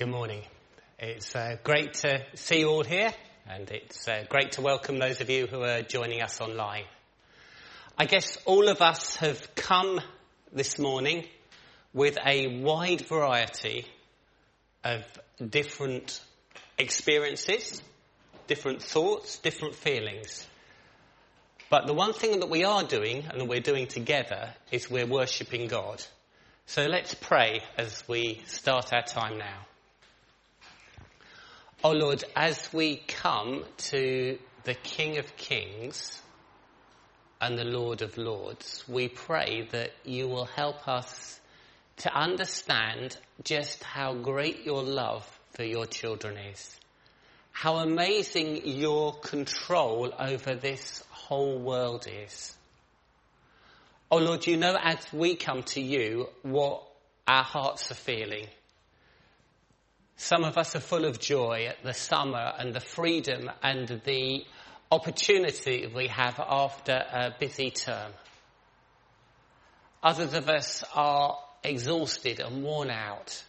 Good morning. It's uh, great to see you all here, and it's uh, great to welcome those of you who are joining us online. I guess all of us have come this morning with a wide variety of different experiences, different thoughts, different feelings. But the one thing that we are doing, and that we're doing together, is we're worshipping God. So let's pray as we start our time now. Oh Lord, as we come to the King of Kings and the Lord of Lords, we pray that you will help us to understand just how great your love for your children is. How amazing your control over this whole world is. Oh Lord, you know as we come to you what our hearts are feeling. Some of us are full of joy at the summer and the freedom and the opportunity we have after a busy term. Others of us are exhausted and worn out.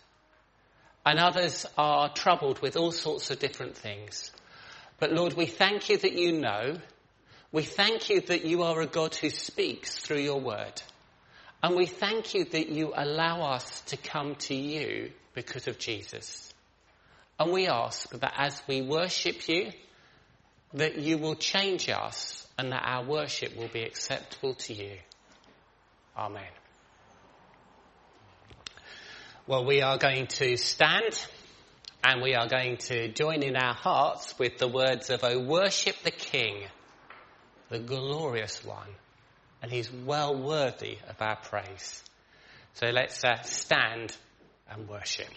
And others are troubled with all sorts of different things. But Lord, we thank you that you know we thank you that you are a God who speaks through your word. And we thank you that you allow us to come to you because of Jesus. And we ask that as we worship you, that you will change us and that our worship will be acceptable to you. Amen. Well, we are going to stand and we are going to join in our hearts with the words of, O worship the King the glorious one, and he's well worthy of our praise. So let's uh, stand and worship.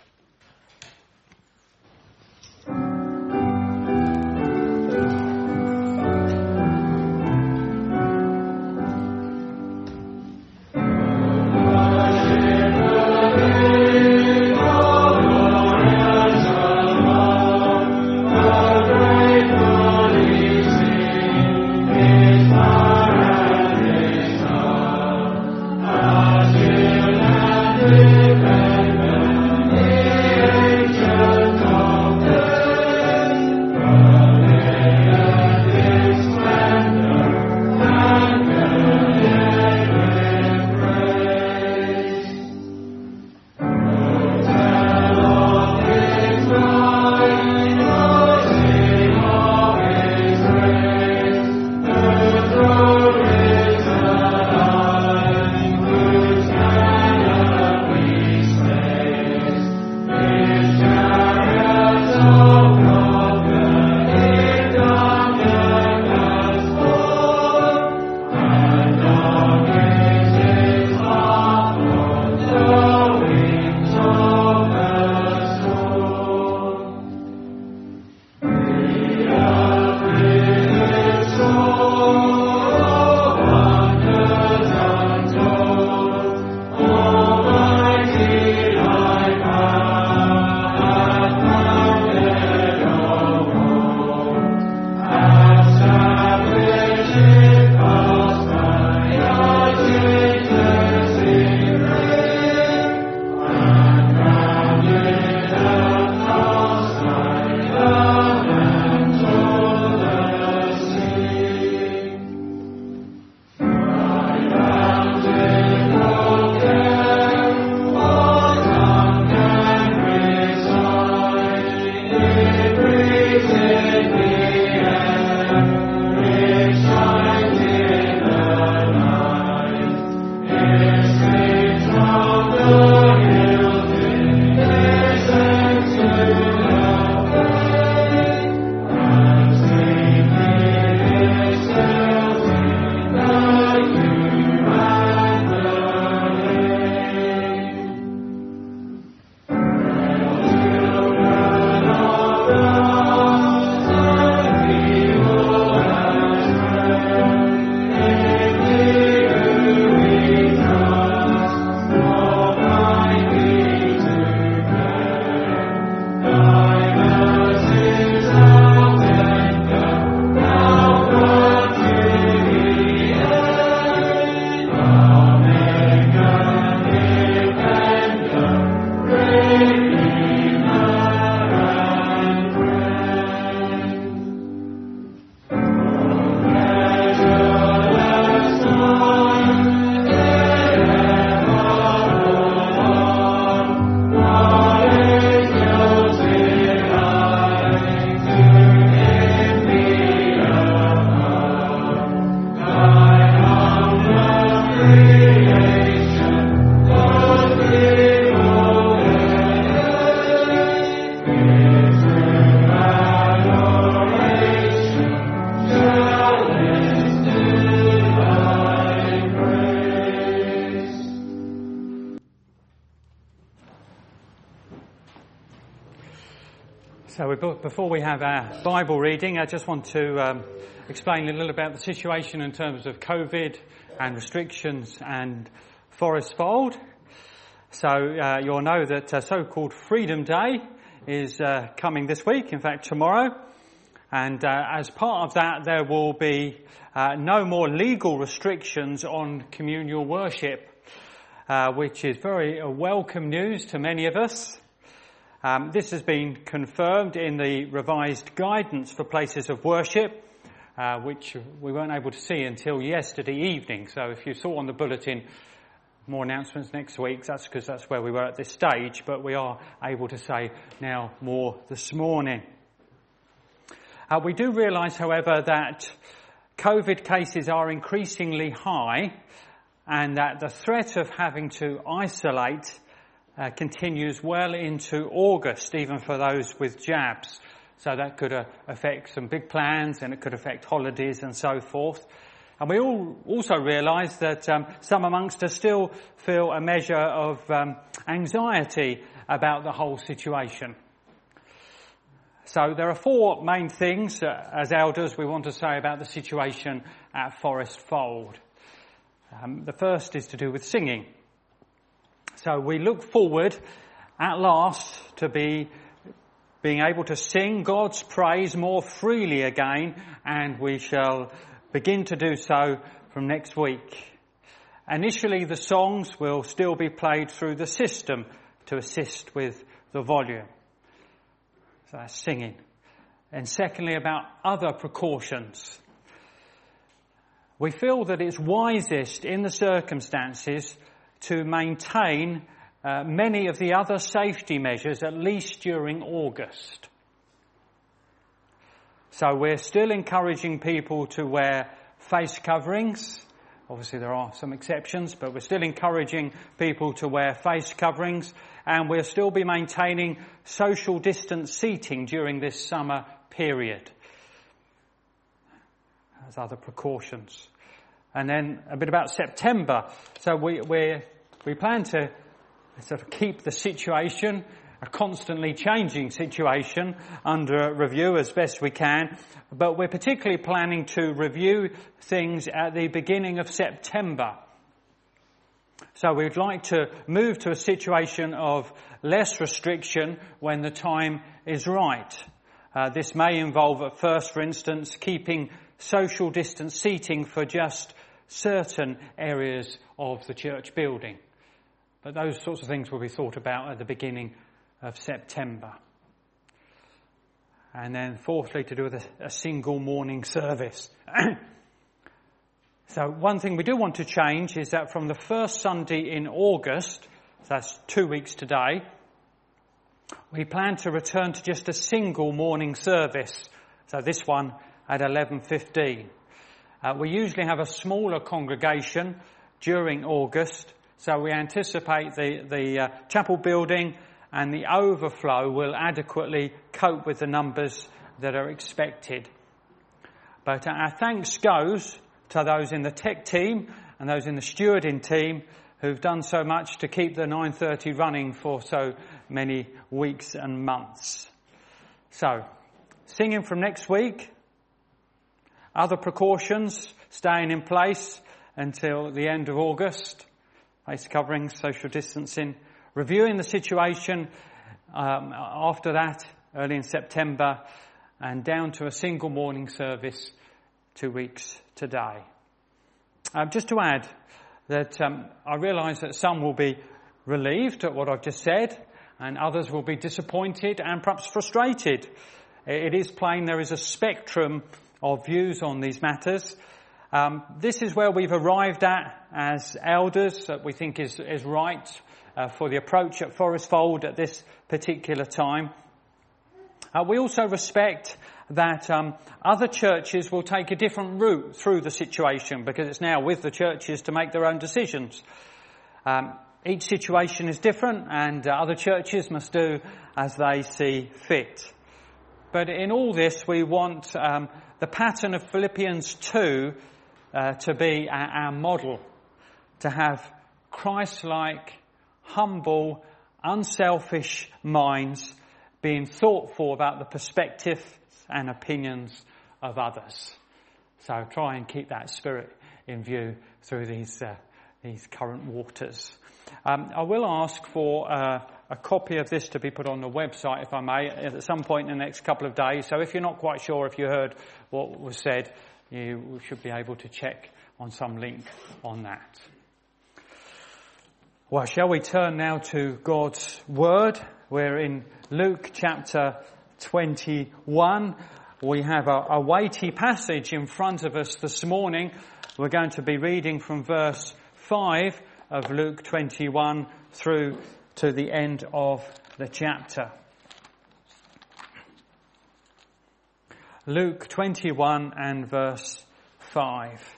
Before we have our Bible reading, I just want to um, explain a little about the situation in terms of COVID and restrictions and Forest Fold. So uh, you'll know that uh, so-called Freedom Day is uh, coming this week, in fact tomorrow. And uh, as part of that, there will be uh, no more legal restrictions on communal worship, uh, which is very welcome news to many of us. Um, this has been confirmed in the revised guidance for places of worship, uh, which we weren't able to see until yesterday evening. So if you saw on the bulletin more announcements next week, that's because that's where we were at this stage, but we are able to say now more this morning. Uh, we do realise, however, that COVID cases are increasingly high and that the threat of having to isolate uh, continues well into August, even for those with jabs. So that could uh, affect some big plans and it could affect holidays and so forth. And we all also realise that um, some amongst us still feel a measure of um, anxiety about the whole situation. So there are four main things uh, as elders we want to say about the situation at Forest Fold. Um, the first is to do with singing. So we look forward at last to be being able to sing God's praise more freely again and we shall begin to do so from next week. Initially the songs will still be played through the system to assist with the volume. So that's singing. And secondly about other precautions. We feel that it's wisest in the circumstances to maintain uh, many of the other safety measures, at least during August. So we're still encouraging people to wear face coverings. Obviously there are some exceptions, but we're still encouraging people to wear face coverings and we'll still be maintaining social distance seating during this summer period. As other precautions. And then a bit about September. So we, we're we plan to sort of keep the situation, a constantly changing situation, under review as best we can, but we're particularly planning to review things at the beginning of September. So we'd like to move to a situation of less restriction when the time is right. Uh, this may involve at first, for instance, keeping social distance seating for just certain areas of the church building. But those sorts of things will be thought about at the beginning of September. And then fourthly, to do with a, a single morning service. so one thing we do want to change is that from the first Sunday in August, that's two weeks today, we plan to return to just a single morning service. So this one at 11.15. Uh, we usually have a smaller congregation during August so we anticipate the, the uh, chapel building and the overflow will adequately cope with the numbers that are expected. But our thanks goes to those in the tech team and those in the stewarding team who've done so much to keep the 9.30 running for so many weeks and months. So, singing from next week, other precautions staying in place until the end of August, face coverings, social distancing, reviewing the situation um, after that, early in September, and down to a single morning service two weeks today. Um, just to add that um, I realise that some will be relieved at what I've just said, and others will be disappointed and perhaps frustrated. It is plain there is a spectrum of views on these matters. Um, this is where we've arrived at as elders that we think is, is right uh, for the approach at Forest Fold at this particular time. Uh, we also respect that um, other churches will take a different route through the situation because it's now with the churches to make their own decisions. Um, each situation is different and uh, other churches must do as they see fit. But in all this, we want um, the pattern of Philippians 2 uh, to be our, our model, to have Christ-like, humble, unselfish minds, being thoughtful about the perspectives and opinions of others. So try and keep that spirit in view through these, uh, these current waters. Um, I will ask for uh, a copy of this to be put on the website, if I may, at some point in the next couple of days. So if you're not quite sure if you heard what was said, you should be able to check on some link on that. Well, shall we turn now to God's Word? We're in Luke chapter 21. We have a, a weighty passage in front of us this morning. We're going to be reading from verse 5 of Luke 21 through to the end of the chapter. Luke 21 and verse 5.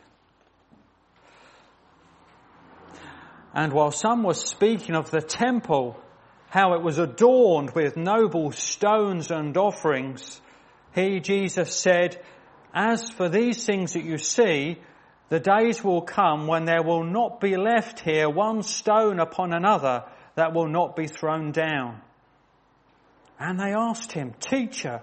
And while some were speaking of the temple, how it was adorned with noble stones and offerings, he, Jesus, said, As for these things that you see, the days will come when there will not be left here one stone upon another that will not be thrown down. And they asked him, Teacher,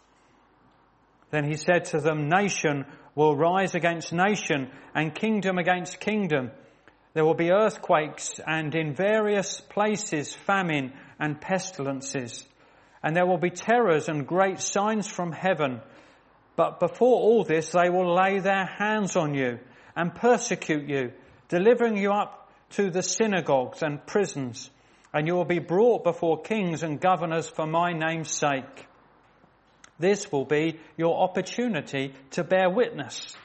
Then he said to them, Nation will rise against nation, and kingdom against kingdom. There will be earthquakes and in various places famine and pestilences. And there will be terrors and great signs from heaven. But before all this, they will lay their hands on you and persecute you, delivering you up to the synagogues and prisons. And you will be brought before kings and governors for my name's sake. This will be your opportunity to bear witness.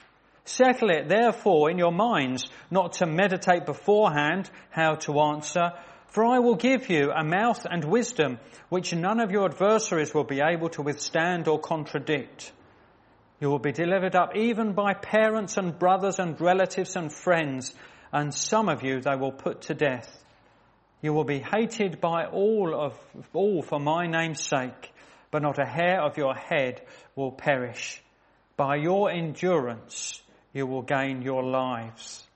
Settle it therefore in your minds not to meditate beforehand how to answer, for I will give you a mouth and wisdom which none of your adversaries will be able to withstand or contradict. You will be delivered up even by parents and brothers and relatives and friends, and some of you they will put to death. You will be hated by all of all for my name's sake, but not a hair of your head will perish. By your endurance you will gain your lives.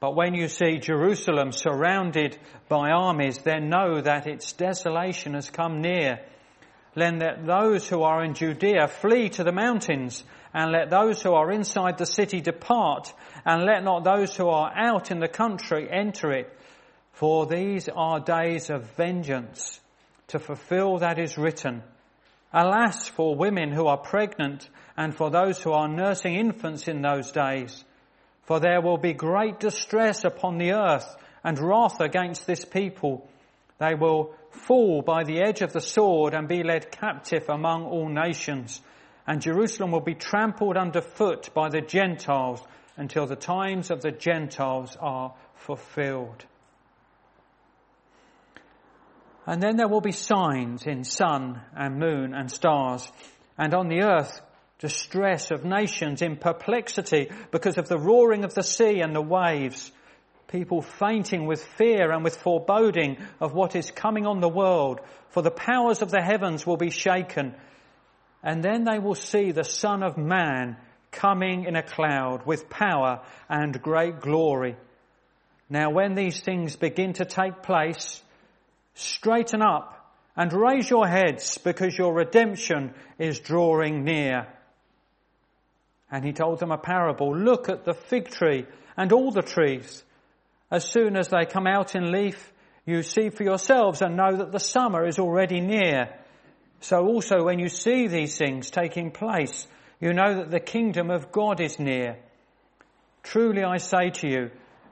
But when you see Jerusalem surrounded by armies, then know that its desolation has come near. Let those who are in Judea flee to the mountains, and let those who are inside the city depart, and let not those who are out in the country enter it. For these are days of vengeance, to fulfill that is written. Alas for women who are pregnant and for those who are nursing infants in those days. For there will be great distress upon the earth and wrath against this people. They will fall by the edge of the sword and be led captive among all nations. And Jerusalem will be trampled underfoot by the Gentiles until the times of the Gentiles are fulfilled. And then there will be signs in sun and moon and stars, and on the earth distress of nations in perplexity because of the roaring of the sea and the waves, people fainting with fear and with foreboding of what is coming on the world, for the powers of the heavens will be shaken. And then they will see the Son of Man coming in a cloud with power and great glory. Now when these things begin to take place, straighten up and raise your heads because your redemption is drawing near. And he told them a parable. Look at the fig tree and all the trees. As soon as they come out in leaf, you see for yourselves and know that the summer is already near. So also when you see these things taking place, you know that the kingdom of God is near. Truly I say to you,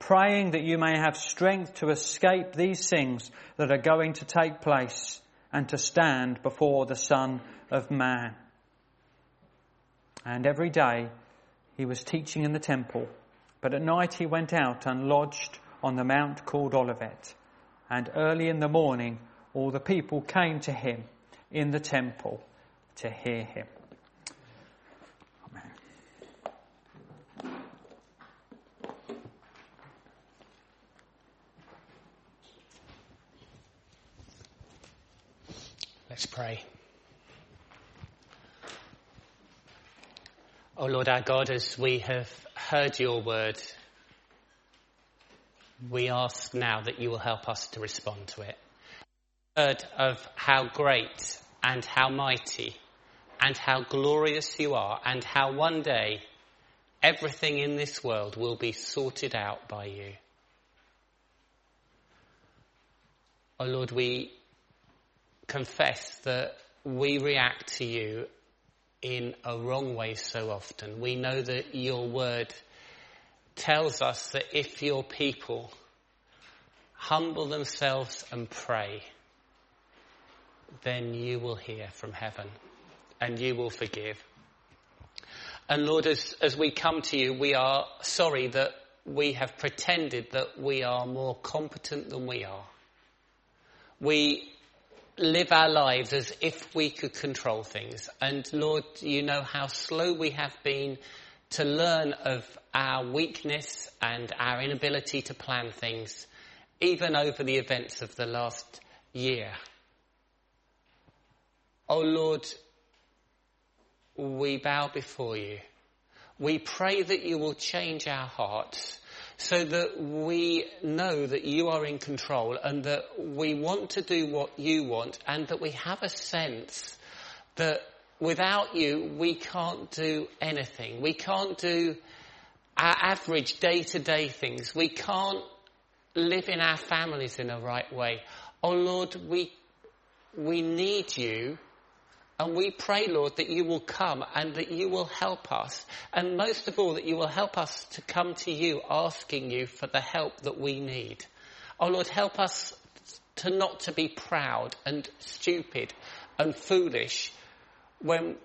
praying that you may have strength to escape these things that are going to take place and to stand before the Son of Man. And every day he was teaching in the temple, but at night he went out and lodged on the mount called Olivet. And early in the morning all the people came to him in the temple to hear him. Let's pray. O oh Lord our God, as we have heard your word, we ask now that you will help us to respond to it. Heard of how great and how mighty and how glorious you are and how one day everything in this world will be sorted out by you. Oh Lord, we confess that we react to you in a wrong way so often. We know that your word tells us that if your people humble themselves and pray, then you will hear from heaven and you will forgive. And Lord, as, as we come to you, we are sorry that we have pretended that we are more competent than we are. We live our lives as if we could control things. And Lord, you know how slow we have been to learn of our weakness and our inability to plan things, even over the events of the last year. Oh Lord, we bow before you. We pray that you will change our hearts so that we know that you are in control and that we want to do what you want and that we have a sense that without you we can't do anything. We can't do our average day to day things. We can't live in our families in a right way. Oh Lord, we, we need you and we pray, Lord, that you will come and that you will help us. And most of all, that you will help us to come to you asking you for the help that we need. Oh Lord, help us to not to be proud and stupid and foolish when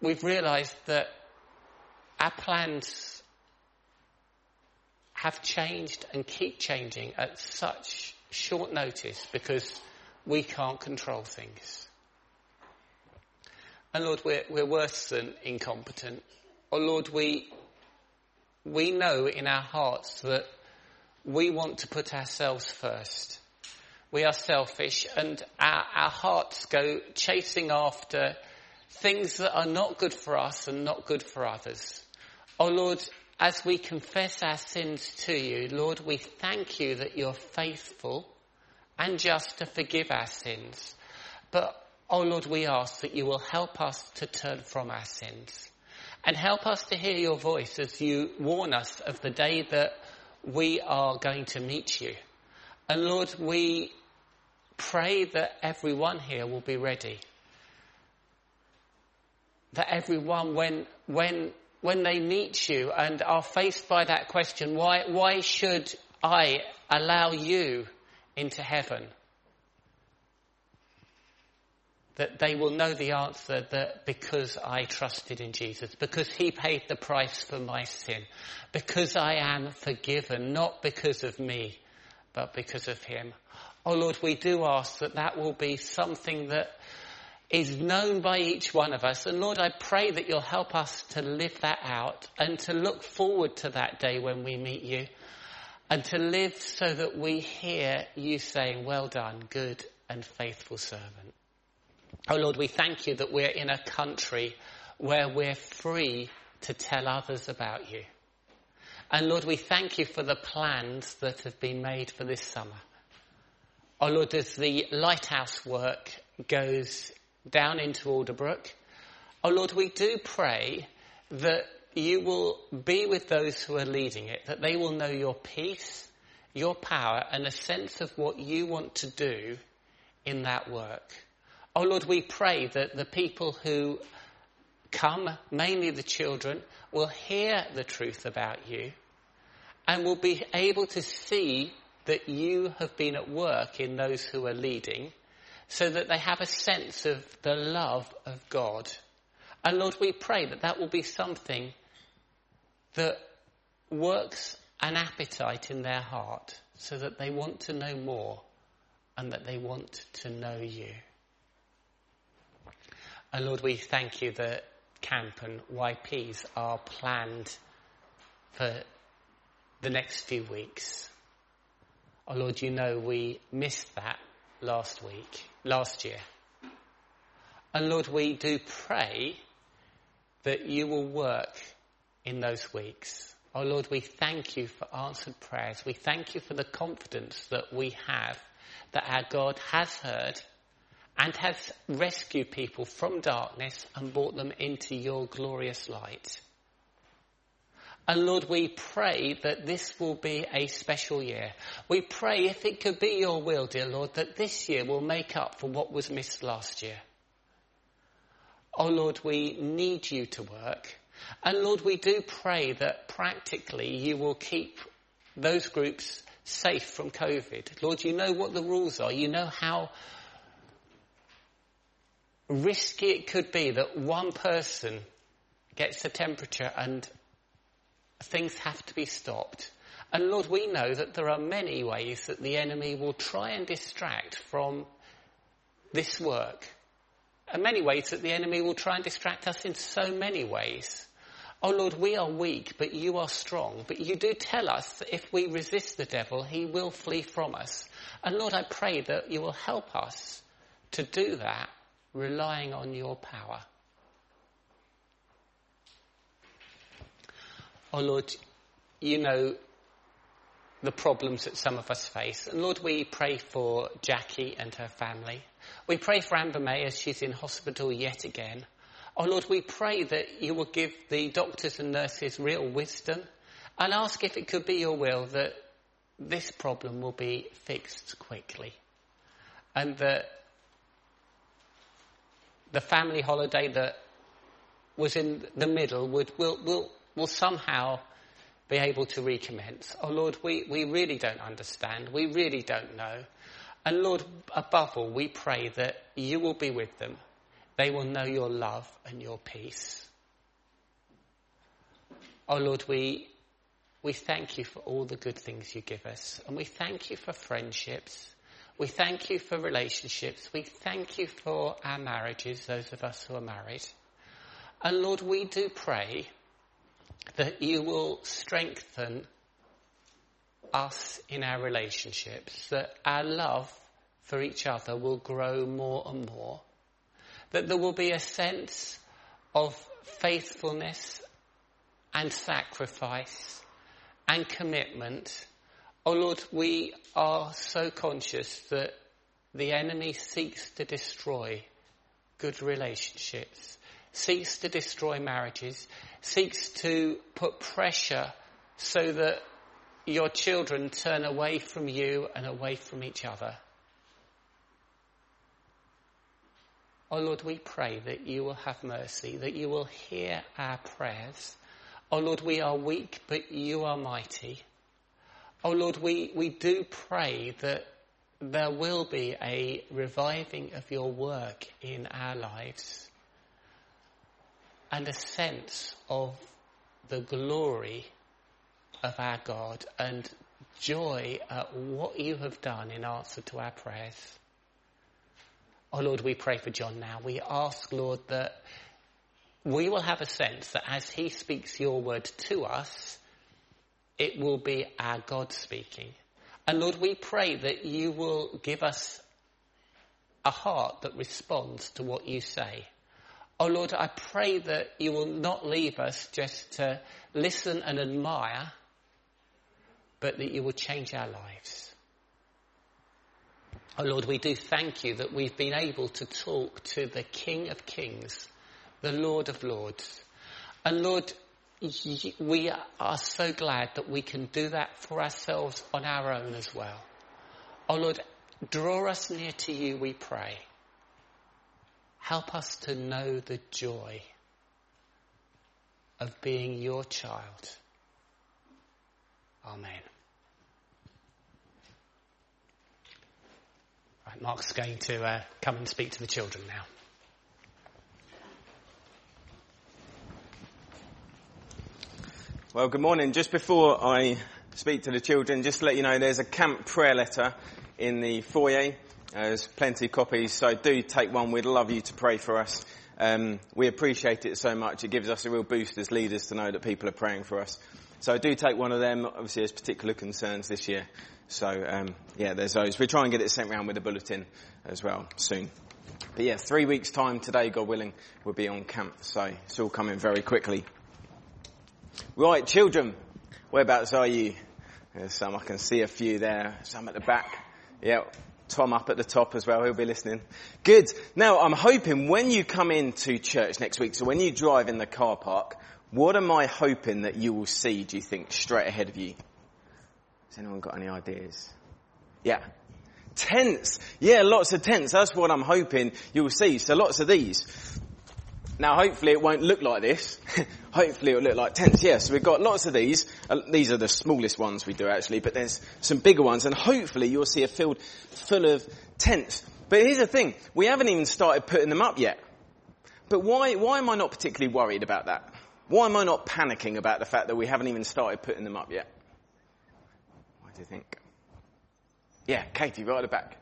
we've realized that our plans have changed and keep changing at such short notice because we can't control things. And Lord, we're, we're worse than incompetent. Oh Lord, we, we know in our hearts that we want to put ourselves first. We are selfish and our, our hearts go chasing after things that are not good for us and not good for others. Oh Lord, as we confess our sins to you, Lord, we thank you that you're faithful and just to forgive our sins. But Oh Lord, we ask that you will help us to turn from our sins and help us to hear your voice as you warn us of the day that we are going to meet you. And Lord, we pray that everyone here will be ready. That everyone, when, when, when they meet you and are faced by that question, why, why should I allow you into heaven? That they will know the answer that because I trusted in Jesus, because he paid the price for my sin, because I am forgiven, not because of me, but because of him. Oh Lord, we do ask that that will be something that is known by each one of us. And Lord, I pray that you'll help us to live that out and to look forward to that day when we meet you and to live so that we hear you saying, well done, good and faithful servant. Oh Lord, we thank you that we're in a country where we're free to tell others about you. And Lord, we thank you for the plans that have been made for this summer. Oh Lord, as the lighthouse work goes down into Alderbrook, oh Lord, we do pray that you will be with those who are leading it, that they will know your peace, your power, and a sense of what you want to do in that work. Oh Lord, we pray that the people who come, mainly the children, will hear the truth about you and will be able to see that you have been at work in those who are leading so that they have a sense of the love of God. And Lord, we pray that that will be something that works an appetite in their heart so that they want to know more and that they want to know you. And Lord, we thank you that camp and YPs are planned for the next few weeks. Oh Lord, you know we missed that last week, last year. And Lord, we do pray that you will work in those weeks. Oh Lord, we thank you for answered prayers. We thank you for the confidence that we have that our God has heard and has rescued people from darkness and brought them into your glorious light. And Lord, we pray that this will be a special year. We pray, if it could be your will, dear Lord, that this year will make up for what was missed last year. Oh Lord, we need you to work. And Lord, we do pray that practically you will keep those groups safe from COVID. Lord, you know what the rules are. You know how risky it could be that one person gets the temperature and things have to be stopped. And Lord, we know that there are many ways that the enemy will try and distract from this work. And many ways that the enemy will try and distract us in so many ways. Oh Lord, we are weak, but you are strong. But you do tell us that if we resist the devil, he will flee from us. And Lord, I pray that you will help us to do that, relying on your power. Oh Lord, you know the problems that some of us face. And Lord, we pray for Jackie and her family. We pray for Amber May as she's in hospital yet again. Oh Lord, we pray that you will give the doctors and nurses real wisdom and ask if it could be your will that this problem will be fixed quickly and that the family holiday that was in the middle would, will, will, will somehow be able to recommence. Oh Lord, we, we really don't understand. We really don't know. And Lord, above all, we pray that you will be with them they will know your love and your peace. Oh Lord, we, we thank you for all the good things you give us. And we thank you for friendships. We thank you for relationships. We thank you for our marriages, those of us who are married. And Lord, we do pray that you will strengthen us in our relationships, that our love for each other will grow more and more that there will be a sense of faithfulness and sacrifice and commitment. Oh Lord, we are so conscious that the enemy seeks to destroy good relationships, seeks to destroy marriages, seeks to put pressure so that your children turn away from you and away from each other. Oh Lord, we pray that you will have mercy, that you will hear our prayers. Oh Lord, we are weak, but you are mighty. Oh Lord, we, we do pray that there will be a reviving of your work in our lives and a sense of the glory of our God and joy at what you have done in answer to our prayers. Oh Lord, we pray for John now. We ask, Lord, that we will have a sense that as he speaks your word to us, it will be our God speaking. And Lord, we pray that you will give us a heart that responds to what you say. Oh Lord, I pray that you will not leave us just to listen and admire, but that you will change our lives. Oh Lord, we do thank you that we've been able to talk to the King of Kings, the Lord of Lords. And Lord, we are so glad that we can do that for ourselves on our own as well. Oh Lord, draw us near to you, we pray. Help us to know the joy of being your child. Amen. Right, Mark's going to uh, come and speak to the children now. Well, good morning. Just before I speak to the children, just to let you know there's a camp prayer letter in the foyer. There's plenty of copies, so do take one. We'd love you to pray for us. Um, we appreciate it so much. It gives us a real boost as leaders to know that people are praying for us. So do take one of them. Obviously, there's particular concerns this year. So um, yeah, there's those. We try and get it sent around with a bulletin as well soon. But yeah, three weeks time today, God willing, we'll be on camp. So it's all coming very quickly. Right, children, whereabouts are you? There's some. I can see a few there. Some at the back. Yeah, Tom up at the top as well. He'll be listening. Good. Now, I'm hoping when you come into church next week, so when you drive in the car park, what am I hoping that you will see, do you think, straight ahead of you? Has anyone got any ideas? Yeah. Tents. Yeah, lots of tents. That's what I'm hoping you'll see. So lots of these. Now hopefully it won't look like this. hopefully it'll look like tents. Yes, yeah, so we've got lots of these. Uh, these are the smallest ones we do actually, but there's some bigger ones and hopefully you'll see a field full of tents. But here's the thing, we haven't even started putting them up yet. But why, why am I not particularly worried about that? Why am I not panicking about the fact that we haven't even started putting them up yet? What do you think? Yeah, Katie, right at the back.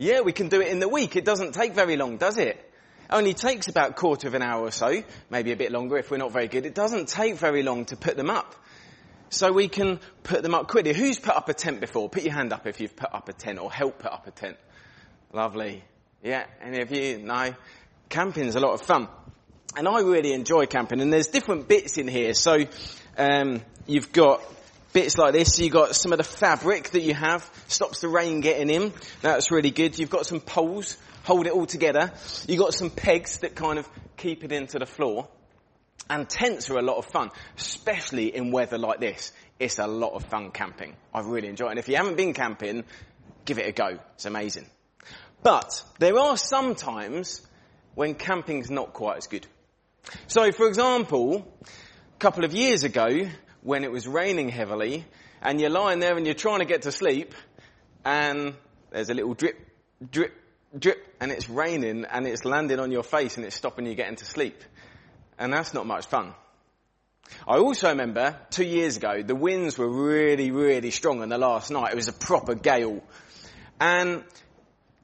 Yeah, we can do it in the week. It doesn't take very long, does it? Only takes about a quarter of an hour or so, maybe a bit longer if we're not very good. It doesn't take very long to put them up. So we can put them up quickly. Who's put up a tent before? Put your hand up if you've put up a tent or helped put up a tent. Lovely. Yeah, any of you? No? Camping's a lot of fun. And I really enjoy camping and there's different bits in here. So, um, you've got bits like this. You've got some of the fabric that you have, stops the rain getting in. That's really good. You've got some poles, hold it all together. You've got some pegs that kind of keep it into the floor. And tents are a lot of fun, especially in weather like this. It's a lot of fun camping. I really enjoy it. And if you haven't been camping, give it a go. It's amazing. But there are some times when camping's not quite as good. So for example, a couple of years ago, when it was raining heavily and you're lying there and you're trying to get to sleep and there's a little drip, drip, drip and it's raining and it's landing on your face and it's stopping you getting to sleep. And that's not much fun. I also remember two years ago, the winds were really, really strong on the last night. It was a proper gale. And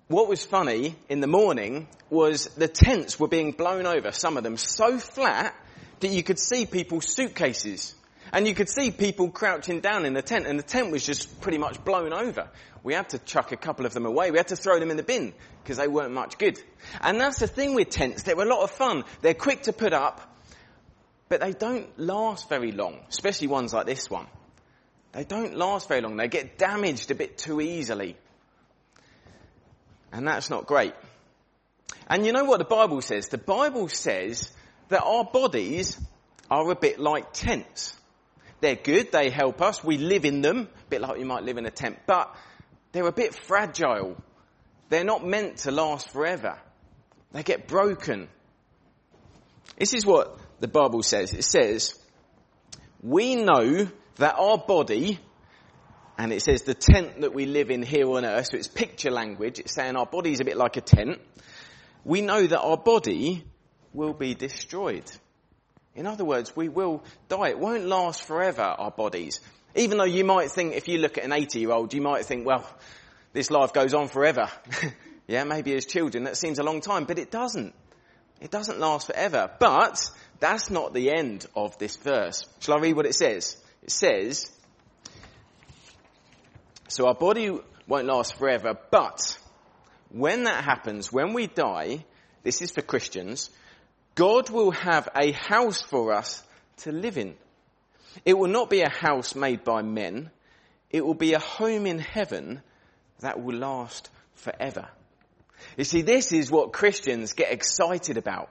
what was funny in the morning was the tents were being blown over, some of them so flat that you could see people's suitcases and you could see people crouching down in the tent and the tent was just pretty much blown over. We had to chuck a couple of them away. We had to throw them in the bin because they weren't much good. And that's the thing with tents. They're a lot of fun. They're quick to put up, but they don't last very long, especially ones like this one. They don't last very long. They get damaged a bit too easily. And that's not great. And you know what the Bible says? The Bible says that our bodies are a bit like tents. They're good, they help us, we live in them, a bit like you might live in a tent, but they're a bit fragile. They're not meant to last forever. They get broken. This is what the Bible says. It says, we know that our body, and it says the tent that we live in here on earth, so it's picture language, it's saying our body is a bit like a tent. We know that our body will be destroyed. In other words, we will die. It won't last forever, our bodies. Even though you might think, if you look at an 80 year old, you might think, well, this life goes on forever. yeah, maybe as children, that seems a long time, but it doesn't. It doesn't last forever. But that's not the end of this verse. Shall I read what it says? It says, so our body won't last forever, but when that happens, when we die, this is for Christians, God will have a house for us to live in. It will not be a house made by men. It will be a home in heaven that will last forever. You see, this is what Christians get excited about.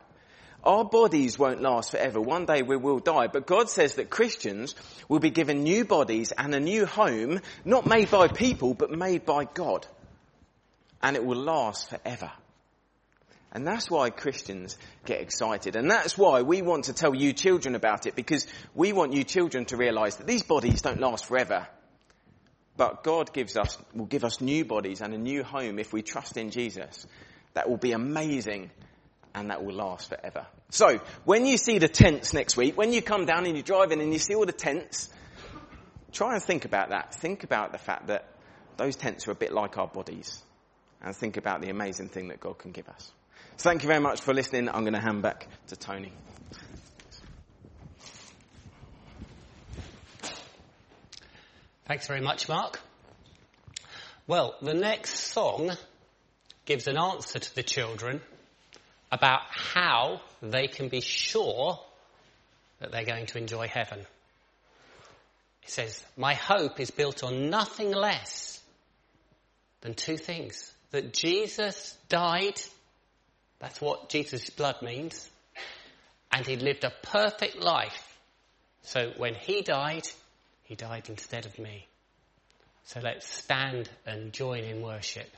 Our bodies won't last forever. One day we will die. But God says that Christians will be given new bodies and a new home, not made by people, but made by God. and it will last forever. And that's why Christians get excited. And that's why we want to tell you children about it because we want you children to realize that these bodies don't last forever. But God gives us, will give us new bodies and a new home if we trust in Jesus. That will be amazing and that will last forever. So, when you see the tents next week, when you come down and you're driving and you see all the tents, try and think about that. Think about the fact that those tents are a bit like our bodies. And think about the amazing thing that God can give us. Thank you very much for listening. I'm going to hand back to Tony. Thanks very much, Mark. Well, the next song gives an answer to the children about how they can be sure that they're going to enjoy heaven. It says, My hope is built on nothing less than two things. That Jesus died, that's what Jesus' blood means, and he lived a perfect life. So when he died, he died instead of me. So let's stand and join in worship.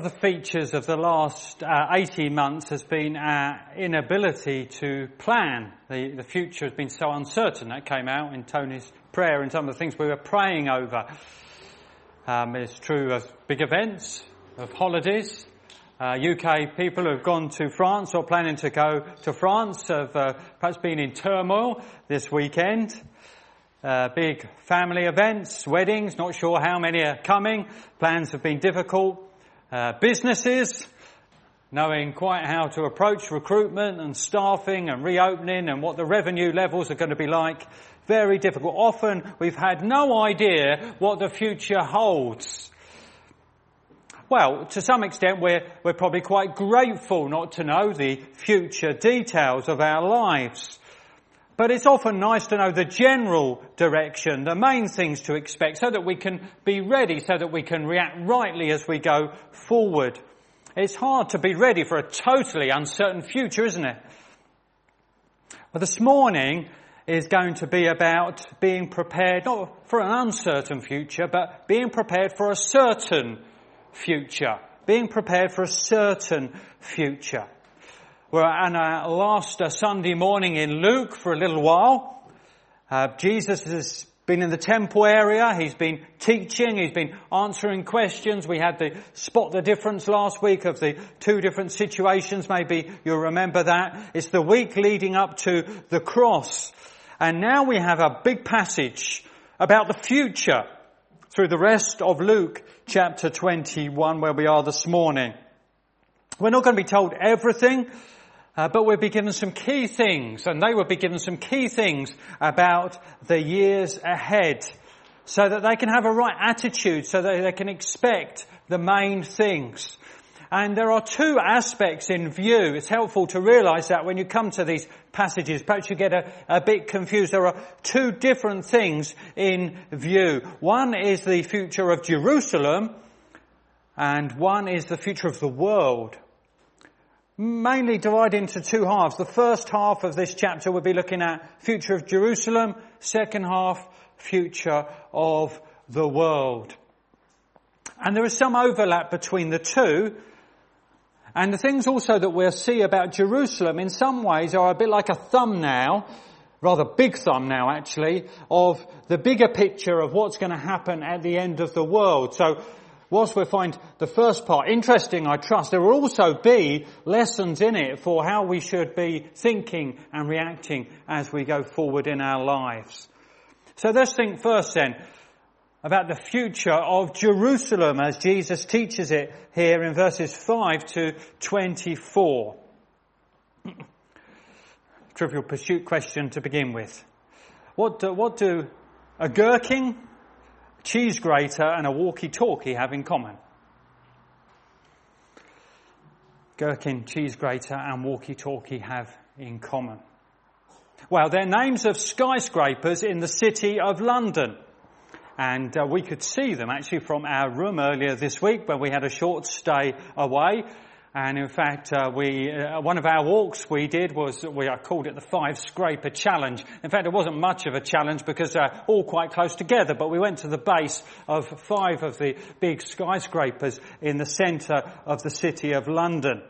Of the features of the last uh, 18 months has been our inability to plan. The, the future has been so uncertain. That came out in Tony's prayer and some of the things we were praying over. Um, it's true of big events, of holidays, Uh, UK people who have gone to France or planning to go to France have uh, perhaps been in turmoil this weekend. Uh, big family events, weddings, not sure how many are coming. Plans have been difficult. Uh, businesses, knowing quite how to approach recruitment and staffing and reopening and what the revenue levels are going to be like. Very difficult. Often we've had no idea what the future holds. Well, to some extent, we're, we're probably quite grateful not to know the future details of our lives. But it's often nice to know the general direction, the main things to expect, so that we can be ready, so that we can react rightly as we go forward. It's hard to be ready for a totally uncertain future, isn't it? Well, this morning is going to be about being prepared, not for an uncertain future, but being prepared for a certain future. Being prepared for a certain future. We're on our last uh, Sunday morning in Luke for a little while. Uh, Jesus has been in the temple area. He's been teaching. He's been answering questions. We had the spot the difference last week of the two different situations. Maybe you'll remember that. It's the week leading up to the cross. And now we have a big passage about the future through the rest of Luke chapter 21 where we are this morning. We're not going to be told everything, uh, but we'll be given some key things and they will be given some key things about the years ahead so that they can have a right attitude, so that they can expect the main things. And there are two aspects in view. It's helpful to realize that when you come to these passages. Perhaps you get a, a bit confused. There are two different things in view. One is the future of Jerusalem and one is the future of the world. Mainly divided into two halves. The first half of this chapter we'll be looking at future of Jerusalem, second half, future of the world. And there is some overlap between the two, and the things also that we'll see about Jerusalem in some ways are a bit like a thumbnail, rather big thumbnail actually, of the bigger picture of what's going to happen at the end of the world. So whilst we find the first part interesting, I trust, there will also be lessons in it for how we should be thinking and reacting as we go forward in our lives. So let's think first then, about the future of Jerusalem as Jesus teaches it here in verses 5 to 24. Trivial pursuit question to begin with. What do, what do a gherkin, cheese grater and a walkie-talkie have in common? Gherkin, cheese grater and walkie-talkie have in common. Well, they're names of skyscrapers in the city of London. And uh, we could see them actually from our room earlier this week when we had a short stay away. And in fact, uh, we uh, one of our walks we did was we I called it the five scraper challenge. In fact, it wasn't much of a challenge because they're all quite close together. But we went to the base of five of the big skyscrapers in the centre of the city of London.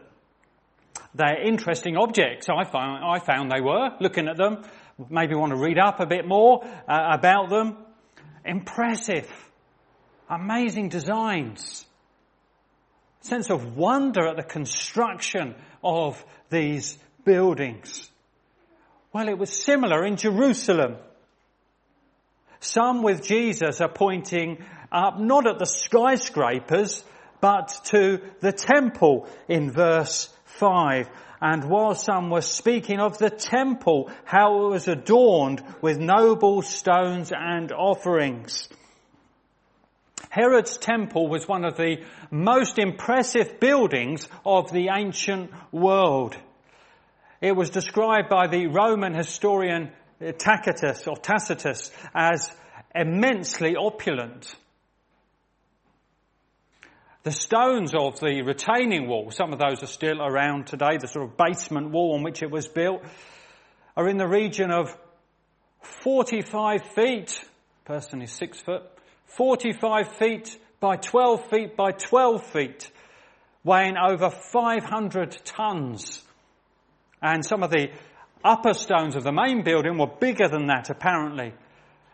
They're interesting objects. I found I found they were looking at them. Maybe want to read up a bit more uh, about them. Impressive. Amazing designs. Sense of wonder at the construction of these buildings. Well, it was similar in Jerusalem. Some with Jesus are pointing up not at the skyscrapers, but to the temple in verse 5. And while some were speaking of the temple, how it was adorned with noble stones and offerings. Herod's temple was one of the most impressive buildings of the ancient world. It was described by the Roman historian uh, Tacitus or Tacitus as immensely opulent. The stones of the retaining wall, some of those are still around today, the sort of basement wall on which it was built, are in the region of 45 feet, person is six foot, 45 feet by 12 feet by 12 feet, weighing over 500 tons. And some of the upper stones of the main building were bigger than that apparently.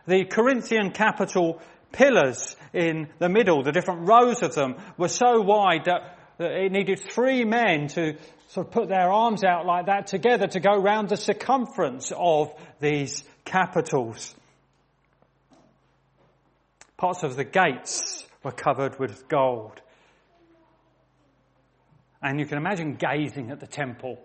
The Corinthian capital pillars in the middle, the different rows of them, were so wide that it needed three men to sort of put their arms out like that together to go round the circumference of these capitals. Parts of the gates were covered with gold. And you can imagine gazing at the temple,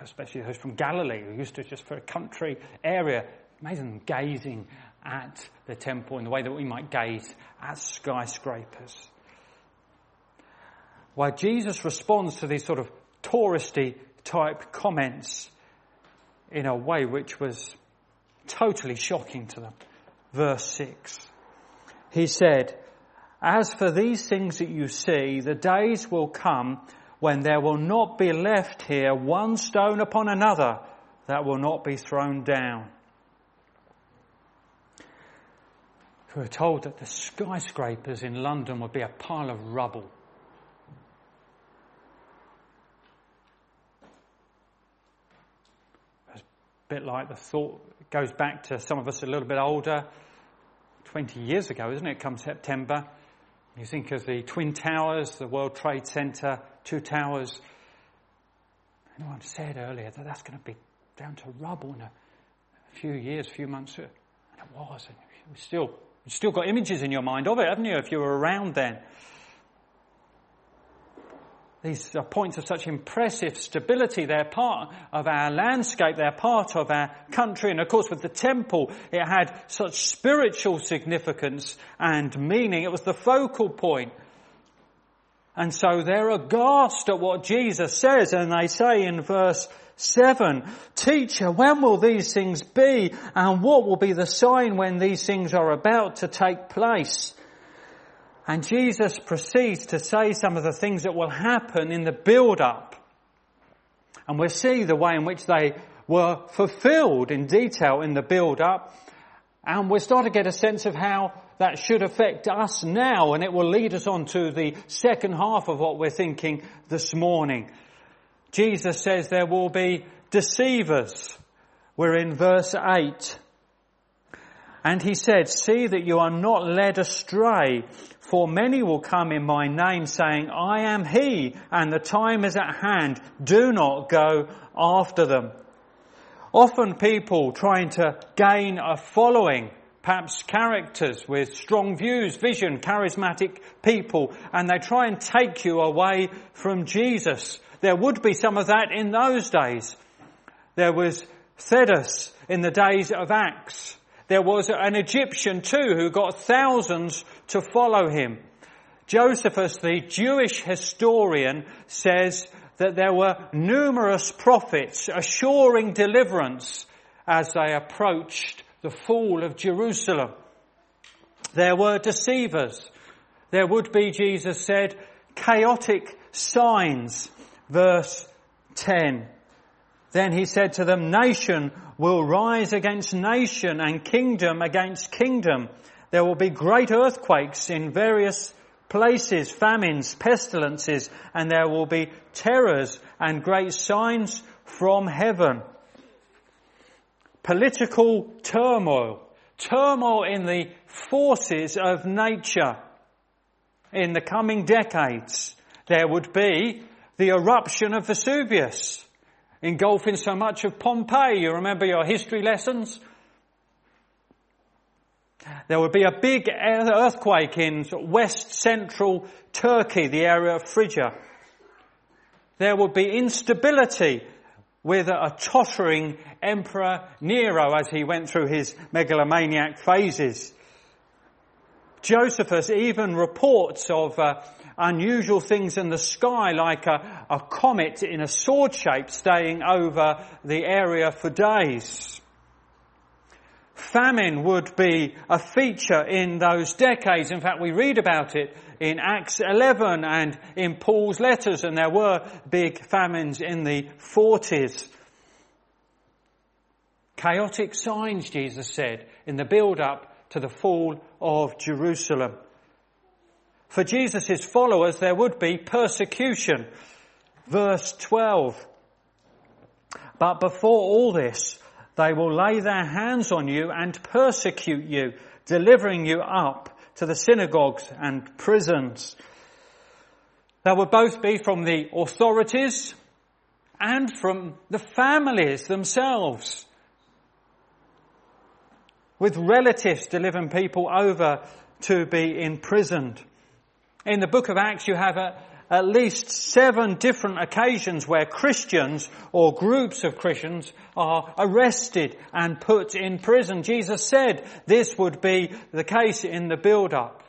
especially those from Galilee who used to just for a country area. Imagine gazing at the temple in the way that we might gaze at skyscrapers. Why Jesus responds to these sort of touristy type comments in a way which was totally shocking to them. Verse 6. He said, As for these things that you see, the days will come when there will not be left here one stone upon another that will not be thrown down. We were told that the skyscrapers in London would be a pile of rubble. It's a bit like the thought goes back to some of us a little bit older. 20 years ago, isn't it? Come September. You think of the Twin Towers, the World Trade Center, two towers. Anyone said earlier that that's going to be down to rubble in a, few years, a few months. And it was. And still, you've still got images in your mind of it, haven't you, if you were around then? These are points of such impressive stability. They're part of our landscape. They're part of our country. And of course, with the temple, it had such spiritual significance and meaning. It was the focal point. And so they're aghast at what Jesus says. And they say in verse 7, Teacher, when will these things be? And what will be the sign when these things are about to take place? And Jesus proceeds to say some of the things that will happen in the build up. And we'll see the way in which they were fulfilled in detail in the build up. And we'll start to get a sense of how that should affect us now. And it will lead us on to the second half of what we're thinking this morning. Jesus says there will be deceivers. We're in verse 8. And he said, see that you are not led astray, for many will come in my name saying, I am he, and the time is at hand. Do not go after them. Often people trying to gain a following, perhaps characters with strong views, vision, charismatic people, and they try and take you away from Jesus. There would be some of that in those days. There was Theudas in the days of Acts. There was an Egyptian too who got thousands to follow him. Josephus, the Jewish historian, says that there were numerous prophets assuring deliverance as they approached the fall of Jerusalem. There were deceivers. There would be, Jesus said, chaotic signs. Verse 10. Then he said to them, nation will rise against nation and kingdom against kingdom. There will be great earthquakes in various places, famines, pestilences, and there will be terrors and great signs from heaven. Political turmoil, turmoil in the forces of nature. In the coming decades, there would be the eruption of Vesuvius engulfing so much of Pompeii. You remember your history lessons? There would be a big earthquake in west central Turkey, the area of Phrygia. There would be instability with a tottering Emperor Nero as he went through his megalomaniac phases. Josephus even reports of uh, unusual things in the sky like a, a comet in a sword shape staying over the area for days. Famine would be a feature in those decades. In fact, we read about it in Acts 11 and in Paul's letters, and there were big famines in the 40s. Chaotic signs, Jesus said, in the build up to the fall of Jerusalem. For Jesus' followers, there would be persecution. Verse 12. But before all this, they will lay their hands on you and persecute you, delivering you up to the synagogues and prisons. They would both be from the authorities and from the families themselves. With relatives delivering people over to be imprisoned. In the book of Acts you have a, at least seven different occasions where Christians or groups of Christians are arrested and put in prison. Jesus said this would be the case in the build-up.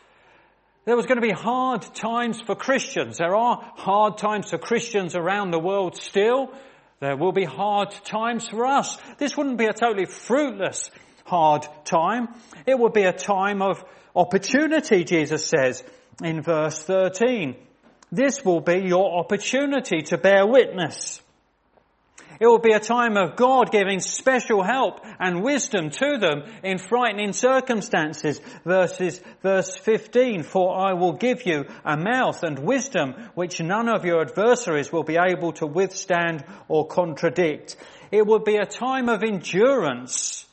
There was going to be hard times for Christians. There are hard times for Christians around the world still. There will be hard times for us. This wouldn't be a totally fruitless hard time. It would be a time of opportunity, Jesus says in verse 13. This will be your opportunity to bear witness. It will be a time of God giving special help and wisdom to them in frightening circumstances. Verses, verse 15, for I will give you a mouth and wisdom which none of your adversaries will be able to withstand or contradict. It will be a time of endurance.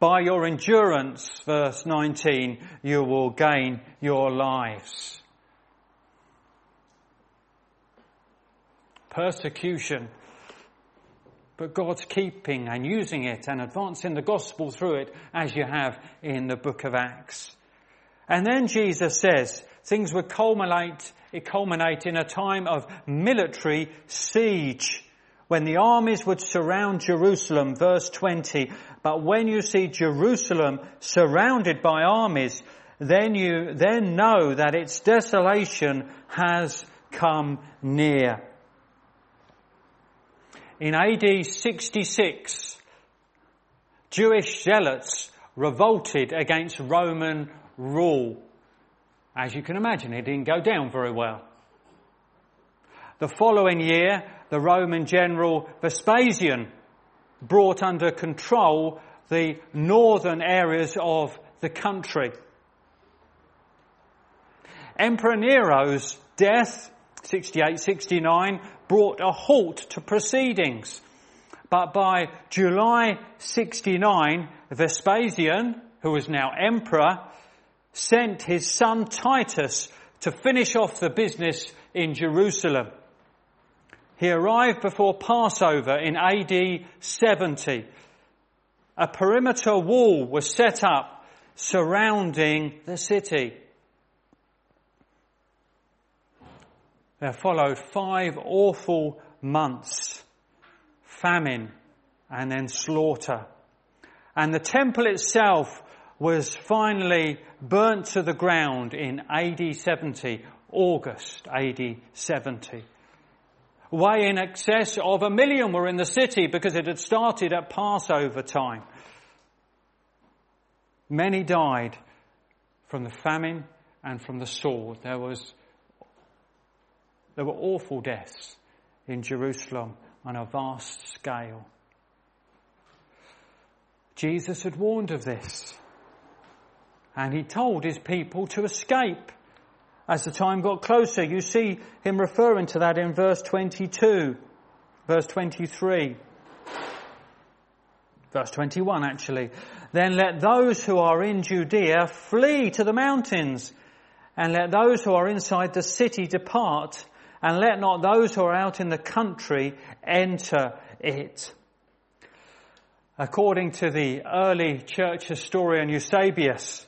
By your endurance, verse 19, you will gain your lives. Persecution but God's keeping and using it and advancing the gospel through it as you have in the book of Acts. And then Jesus says things would culminate, it culminate in a time of military siege when the armies would surround Jerusalem, verse 20. But when you see Jerusalem surrounded by armies, then you, then know that its desolation has come near. In AD 66, Jewish zealots revolted against Roman rule. As you can imagine, it didn't go down very well. The following year, the Roman general Vespasian brought under control the northern areas of the country. Emperor Nero's death 68, 69 brought a halt to proceedings. But by July 69, Vespasian, who was now emperor, sent his son Titus to finish off the business in Jerusalem. He arrived before Passover in AD 70. A perimeter wall was set up surrounding the city. There followed five awful months, famine and then slaughter. And the temple itself was finally burnt to the ground in AD 70, August AD 70. Way in excess of a million were in the city because it had started at Passover time. Many died from the famine and from the sword. There was there were awful deaths in Jerusalem on a vast scale. Jesus had warned of this. And he told his people to escape. As the time got closer, you see him referring to that in verse 22, verse 23, verse 21 actually. Then let those who are in Judea flee to the mountains, and let those who are inside the city depart and let not those who are out in the country enter it. According to the early church historian Eusebius,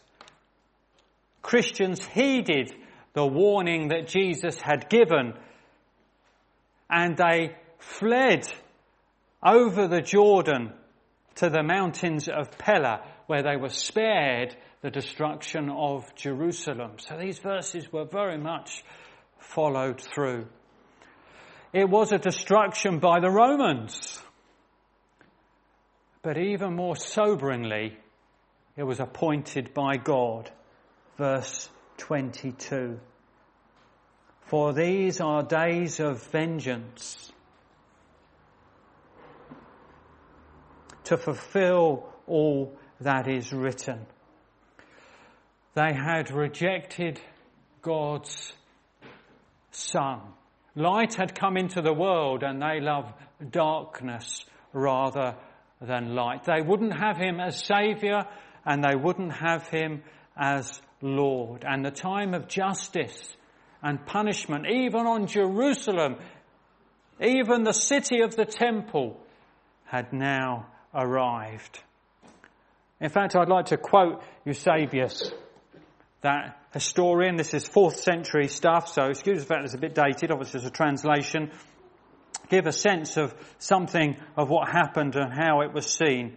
Christians heeded the warning that Jesus had given and they fled over the Jordan to the mountains of Pella where they were spared the destruction of Jerusalem. So these verses were very much followed through. It was a destruction by the Romans. But even more soberingly, it was appointed by God. Verse 22. For these are days of vengeance to fulfill all that is written. They had rejected God's Son. Light had come into the world and they loved darkness rather than light. They wouldn't have him as Saviour and they wouldn't have him as Lord. And the time of justice and punishment, even on Jerusalem, even the city of the temple, had now arrived. In fact, I'd like to quote Eusebius, that historian. This is fourth century stuff, so excuse the fact it's a bit dated. Obviously, it's a translation. Give a sense of something of what happened and how it was seen.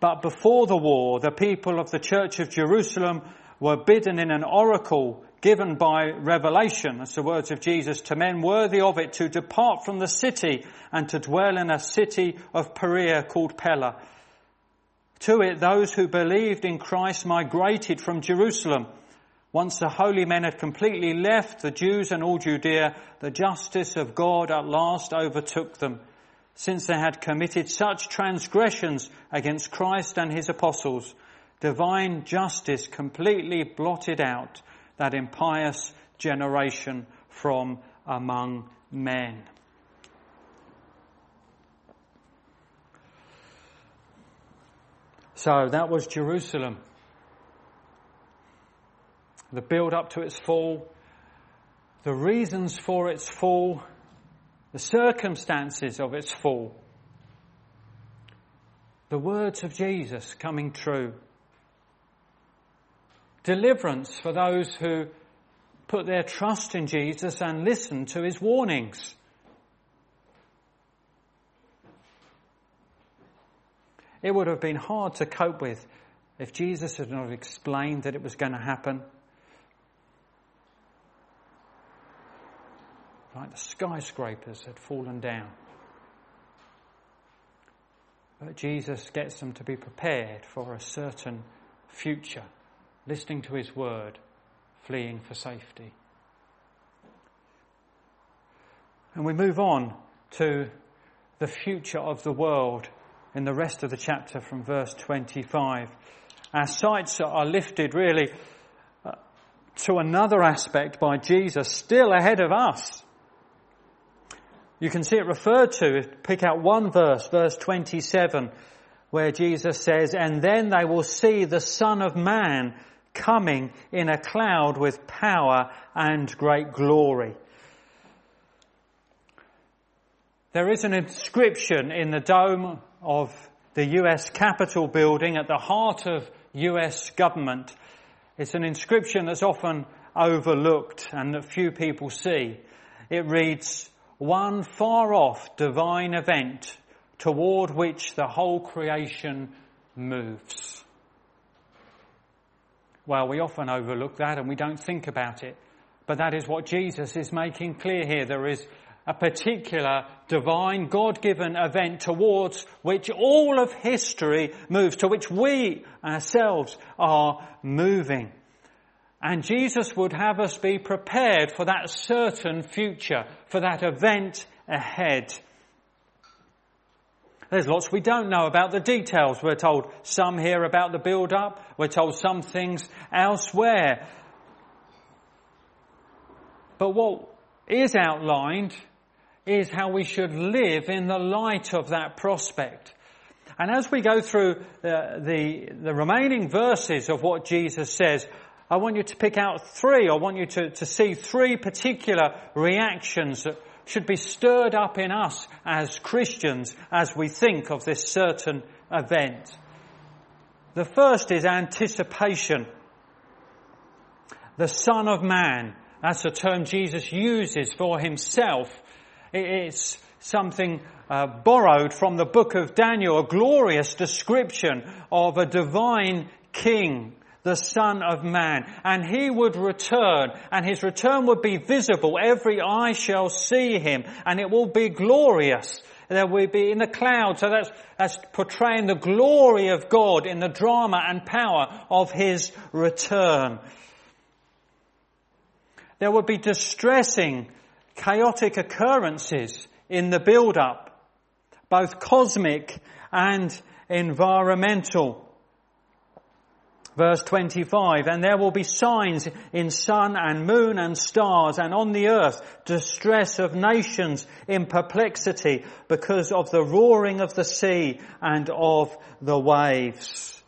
But before the war, the people of the Church of Jerusalem were bidden in an oracle given by revelation, that's the words of Jesus, to men worthy of it to depart from the city and to dwell in a city of Perea called Pella. To it, those who believed in Christ migrated from Jerusalem. Once the holy men had completely left the Jews and all Judea, the justice of God at last overtook them, since they had committed such transgressions against Christ and his apostles. Divine justice completely blotted out that impious generation from among men. So that was Jerusalem. The build up to its fall, the reasons for its fall, the circumstances of its fall, the words of Jesus coming true deliverance for those who put their trust in Jesus and listen to his warnings. It would have been hard to cope with if Jesus had not explained that it was going to happen. Like the skyscrapers had fallen down. But Jesus gets them to be prepared for a certain future listening to his word, fleeing for safety. And we move on to the future of the world in the rest of the chapter from verse 25. Our sights are lifted really uh, to another aspect by Jesus still ahead of us. You can see it referred to, pick out one verse, verse 27, where Jesus says, and then they will see the Son of Man coming in a cloud with power and great glory. There is an inscription in the dome of the US Capitol building at the heart of US government. It's an inscription that's often overlooked and that few people see. It reads, one far off divine event toward which the whole creation moves. Well, we often overlook that and we don't think about it. But that is what Jesus is making clear here. There is a particular divine, God-given event towards which all of history moves, to which we ourselves are moving. And Jesus would have us be prepared for that certain future, for that event ahead. There's lots we don't know about the details. We're told some here about the build up. We're told some things elsewhere. But what is outlined is how we should live in the light of that prospect. And as we go through the, the, the remaining verses of what Jesus says, I want you to pick out three. I want you to, to see three particular reactions that should be stirred up in us as Christians as we think of this certain event. The first is anticipation. The Son of Man, that's a term Jesus uses for himself. It's something uh, borrowed from the book of Daniel, a glorious description of a divine king the Son of Man. And he would return, and his return would be visible. Every eye shall see him, and it will be glorious. There will be in the clouds. So that's, that's portraying the glory of God in the drama and power of his return. There would be distressing, chaotic occurrences in the build-up, both cosmic and environmental. Verse 25, and there will be signs in sun and moon and stars and on the earth, distress of nations in perplexity because of the roaring of the sea and of the waves.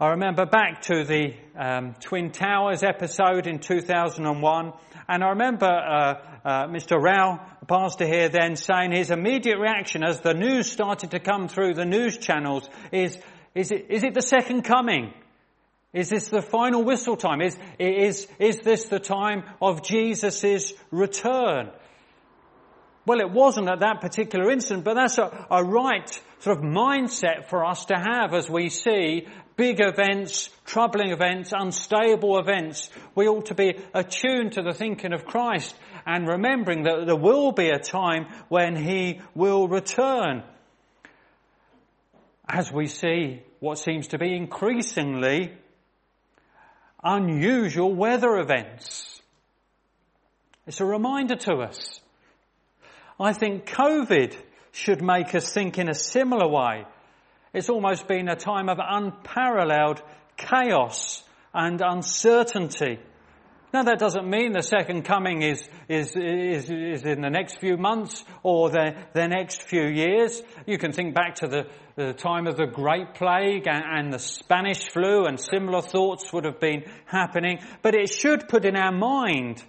I remember back to the um, Twin Towers episode in 2001, and I remember uh, uh, Mr. Rao, the pastor here, then saying his immediate reaction as the news started to come through the news channels is, is it, is it the second coming? Is this the final whistle time? Is, is, is this the time of Jesus' return? Well, it wasn't at that particular instant, but that's a, a right sort of mindset for us to have as we see big events, troubling events, unstable events. We ought to be attuned to the thinking of Christ and remembering that there will be a time when He will return. As we see what seems to be increasingly unusual weather events. It's a reminder to us. I think COVID should make us think in a similar way. It's almost been a time of unparalleled chaos and uncertainty. Now that doesn't mean the second coming is, is, is, is in the next few months or the, the next few years. You can think back to the, the time of the Great Plague and, and the Spanish flu and similar thoughts would have been happening. But it should put in our mind,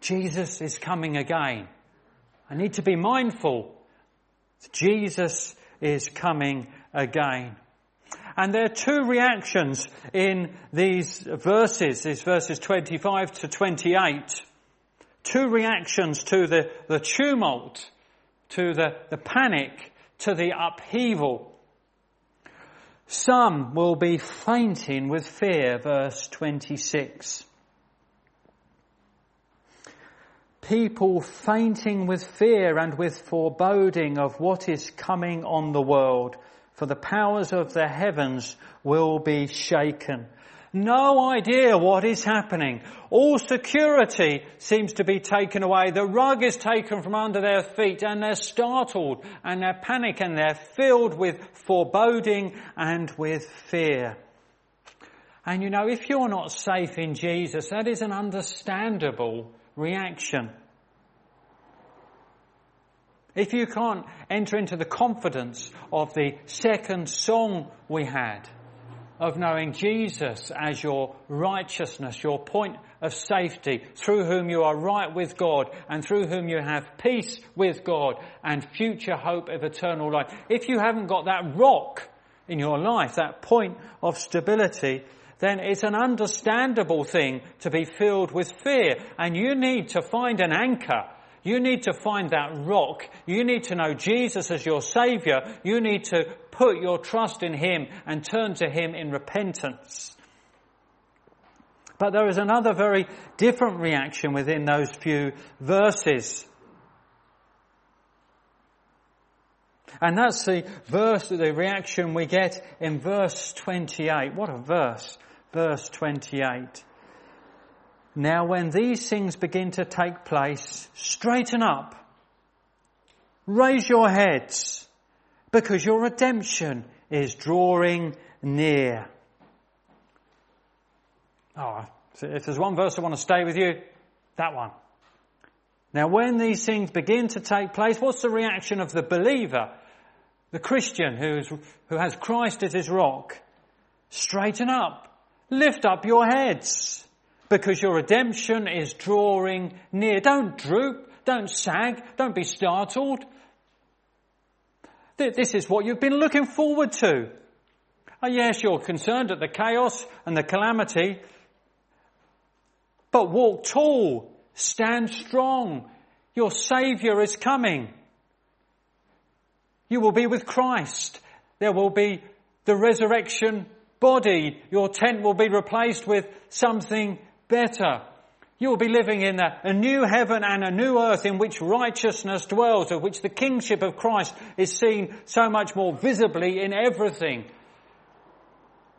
Jesus is coming again. I need to be mindful. Jesus is coming again. And there are two reactions in these verses, these verses 25 to 28. Two reactions to the, the tumult, to the, the panic, to the upheaval. Some will be fainting with fear, verse 26. People fainting with fear and with foreboding of what is coming on the world for the powers of the heavens will be shaken. No idea what is happening. All security seems to be taken away. The rug is taken from under their feet and they're startled and they're panic and they're filled with foreboding and with fear. And you know, if you're not safe in Jesus, that is an understandable reaction. If you can't enter into the confidence of the second song we had, of knowing Jesus as your righteousness, your point of safety, through whom you are right with God and through whom you have peace with God and future hope of eternal life. If you haven't got that rock in your life, that point of stability, then it's an understandable thing to be filled with fear and you need to find an anchor you need to find that rock. You need to know Jesus as your Savior. You need to put your trust in Him and turn to Him in repentance. But there is another very different reaction within those few verses. And that's the verse, the reaction we get in verse 28. What a verse. Verse 28. Now when these things begin to take place, straighten up. Raise your heads because your redemption is drawing near. Oh, if there's one verse I want to stay with you, that one. Now when these things begin to take place, what's the reaction of the believer, the Christian who's, who has Christ as his rock? Straighten up. Lift up your heads because your redemption is drawing near. Don't droop, don't sag, don't be startled. This is what you've been looking forward to. Oh, yes, you're concerned at the chaos and the calamity, but walk tall, stand strong. Your Saviour is coming. You will be with Christ. There will be the resurrection body. Your tent will be replaced with something better. You will be living in a, a, new heaven and a new earth in which righteousness dwells, of which the kingship of Christ is seen so much more visibly in everything.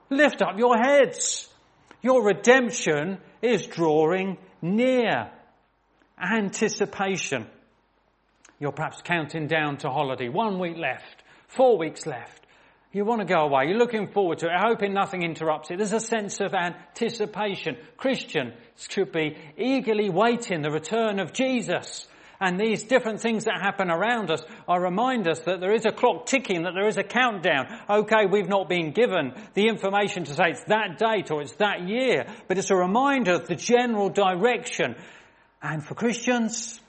Lift up your heads. Your redemption is drawing near. Anticipation. You're perhaps counting down to holiday. One week left. Four weeks left. You want to go away. You're looking forward to it, hoping nothing interrupts it. There's a sense of anticipation. Christians should be eagerly waiting the return of Jesus. And these different things that happen around us are remind us that there is a clock ticking, that there is a countdown. Okay, we've not been given the information to say it's that date or it's that year, but it's a reminder of the general direction. And for Christians,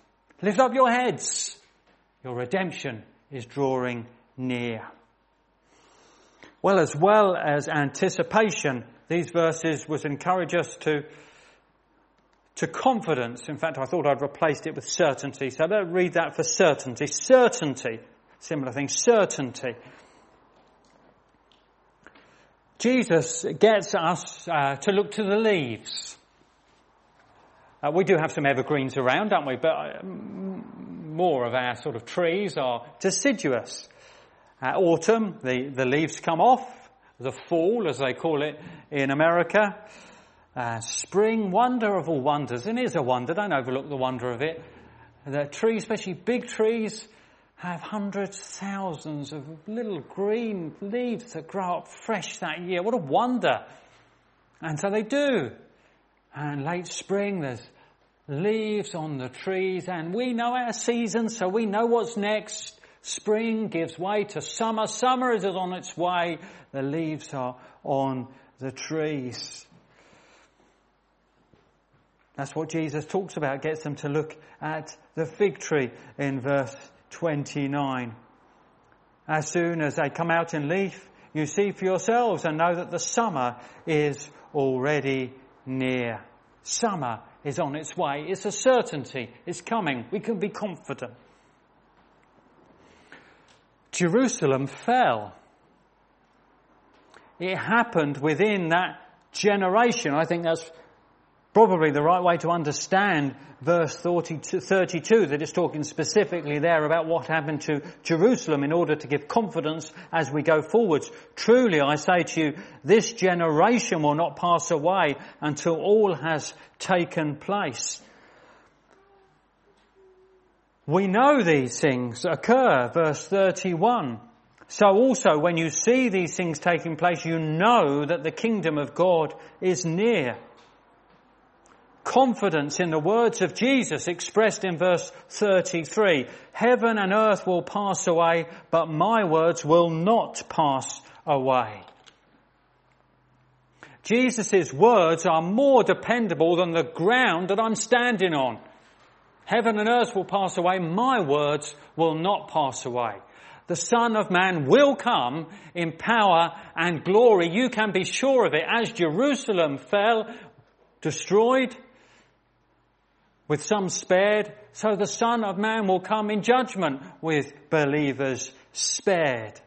lift up your heads. Your redemption is drawing near. Well, as well as anticipation, these verses would encourage us to to confidence. In fact, I thought I'd replaced it with certainty. So let's read that for certainty. Certainty. Similar thing. Certainty. Jesus gets us uh, to look to the leaves. Uh, we do have some evergreens around, don't we? But uh, more of our sort of trees are deciduous. Uh, autumn, the, the leaves come off. The fall, as they call it in America. Uh, spring, wonder of all wonders, and it is a wonder, don't overlook the wonder of it. The trees, especially big trees, have hundreds, thousands of little green leaves that grow up fresh that year. What a wonder! And so they do. And late spring, there's leaves on the trees, and we know our season, so we know what's next. Spring gives way to summer. Summer is on its way. The leaves are on the trees. That's what Jesus talks about, gets them to look at the fig tree in verse 29. As soon as they come out in leaf, you see for yourselves and know that the summer is already near. Summer is on its way. It's a certainty. It's coming. We can be confident. Jerusalem fell. It happened within that generation. I think that's probably the right way to understand verse 32 that it's talking specifically there about what happened to Jerusalem in order to give confidence as we go forwards. Truly, I say to you, this generation will not pass away until all has taken place. We know these things occur, verse 31. So also when you see these things taking place, you know that the kingdom of God is near confidence in the words of Jesus expressed in verse 33. Heaven and earth will pass away, but my words will not pass away. Jesus' words are more dependable than the ground that I'm standing on. Heaven and earth will pass away, my words will not pass away. The Son of Man will come in power and glory. You can be sure of it. As Jerusalem fell, destroyed, with some spared, so the Son of Man will come in judgment with believers spared.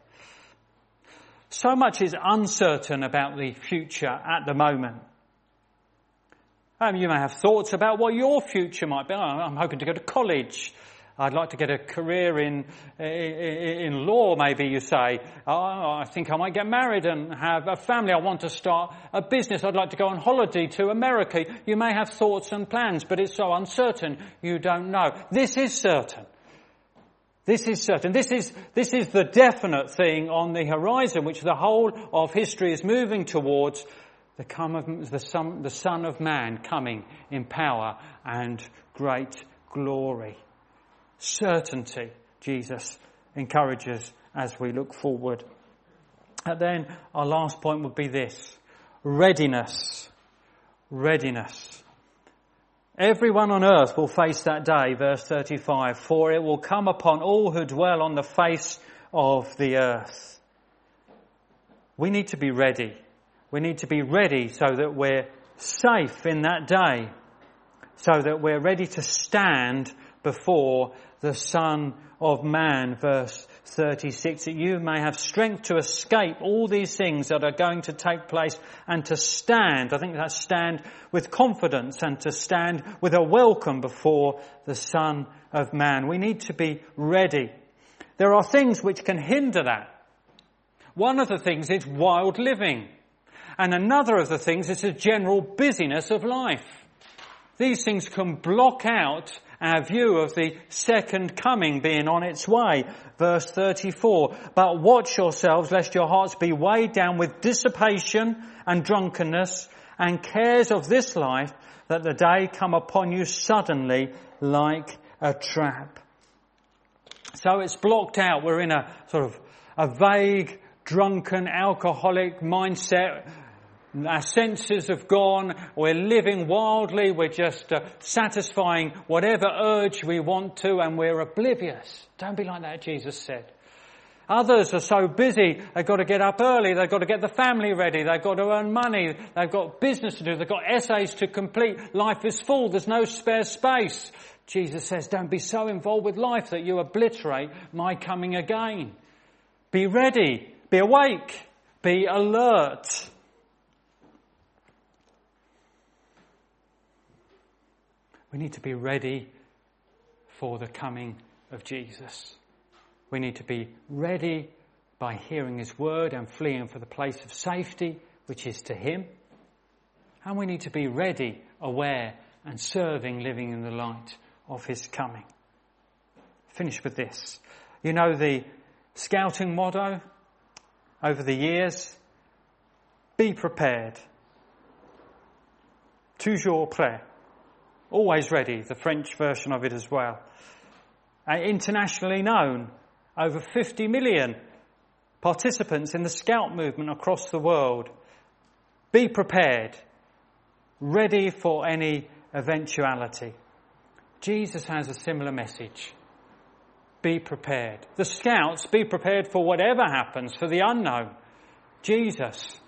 So much is uncertain about the future at the moment. Um, you may have thoughts about what your future might be. I'm hoping to go to college. I'd like to get a career in, in law, maybe you say. Oh, I think I might get married and have a family. I want to start a business. I'd like to go on holiday to America. You may have thoughts and plans, but it's so uncertain you don't know. This is certain. This is certain. This is, this is the definite thing on the horizon, which the whole of history is moving towards. The, come of, the, son, the Son of Man coming in power and great glory certainty Jesus encourages as we look forward. And then our last point would be this. Readiness. Readiness. Everyone on earth will face that day, verse 35, for it will come upon all who dwell on the face of the earth. We need to be ready. We need to be ready so that we're safe in that day, so that we're ready to stand before the Son of Man, verse 36, that you may have strength to escape all these things that are going to take place and to stand. I think that stand with confidence and to stand with a welcome before the Son of Man. We need to be ready. There are things which can hinder that. One of the things is wild living. And another of the things is the general busyness of life. These things can block out our view of the second coming being on its way. Verse 34, but watch yourselves lest your hearts be weighed down with dissipation and drunkenness and cares of this life that the day come upon you suddenly like a trap. So it's blocked out. We're in a sort of a vague, drunken, alcoholic mindset. Our senses have gone. We're living wildly. We're just uh, satisfying whatever urge we want to and we're oblivious. Don't be like that, Jesus said. Others are so busy, they've got to get up early, they've got to get the family ready, they've got to earn money, they've got business to do, they've got essays to complete, life is full, there's no spare space. Jesus says, don't be so involved with life that you obliterate my coming again. Be ready, be awake, be alert. We need to be ready for the coming of Jesus. We need to be ready by hearing His word and fleeing for the place of safety, which is to Him. And we need to be ready, aware, and serving, living in the light of His coming. Finish with this. You know the scouting motto over the years? Be prepared. Toujours prêt. Always ready, the French version of it as well. Uh, internationally known over 50 million participants in the scout movement across the world. Be prepared, ready for any eventuality. Jesus has a similar message. Be prepared. The scouts, be prepared for whatever happens, for the unknown. Jesus,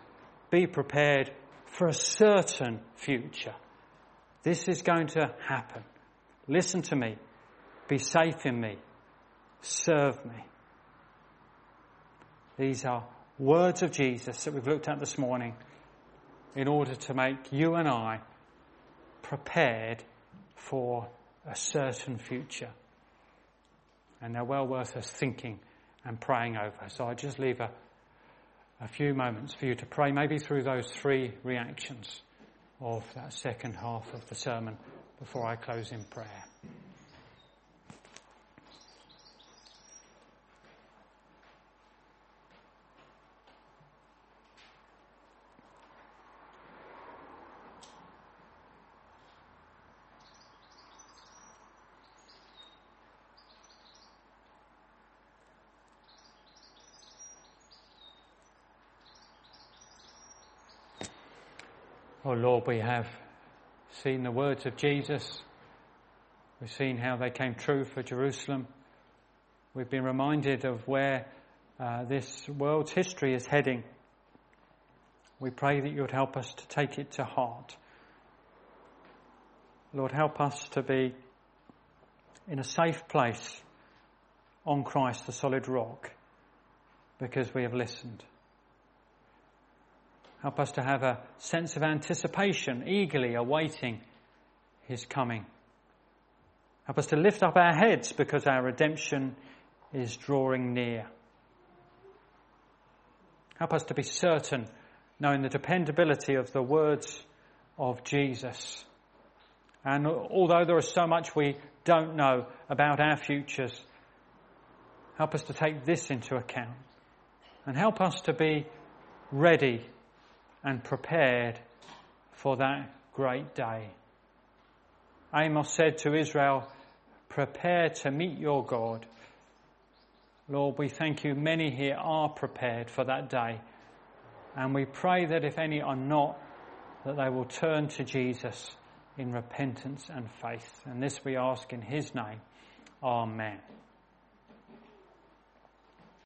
be prepared for a certain future. This is going to happen. Listen to me. Be safe in me serve me. These are words of Jesus that we've looked at this morning in order to make you and I prepared for a certain future. And they're well worth us thinking and praying over. So I just leave a, a few moments for you to pray, maybe through those three reactions of that second half of the sermon before I close in prayer. Lord, we have seen the words of Jesus. We've seen how they came true for Jerusalem. We've been reminded of where uh, this world's history is heading. We pray that you would help us to take it to heart. Lord, help us to be in a safe place on Christ, the solid rock, because we have listened. Help us to have a sense of anticipation, eagerly awaiting His coming. Help us to lift up our heads because our redemption is drawing near. Help us to be certain, knowing the dependability of the words of Jesus. And although there is so much we don't know about our futures, help us to take this into account and help us to be ready and prepared for that great day. Amos said to Israel, Prepare to meet your God. Lord, we thank you. Many here are prepared for that day. And we pray that if any are not, that they will turn to Jesus in repentance and faith. And this we ask in his name. Amen.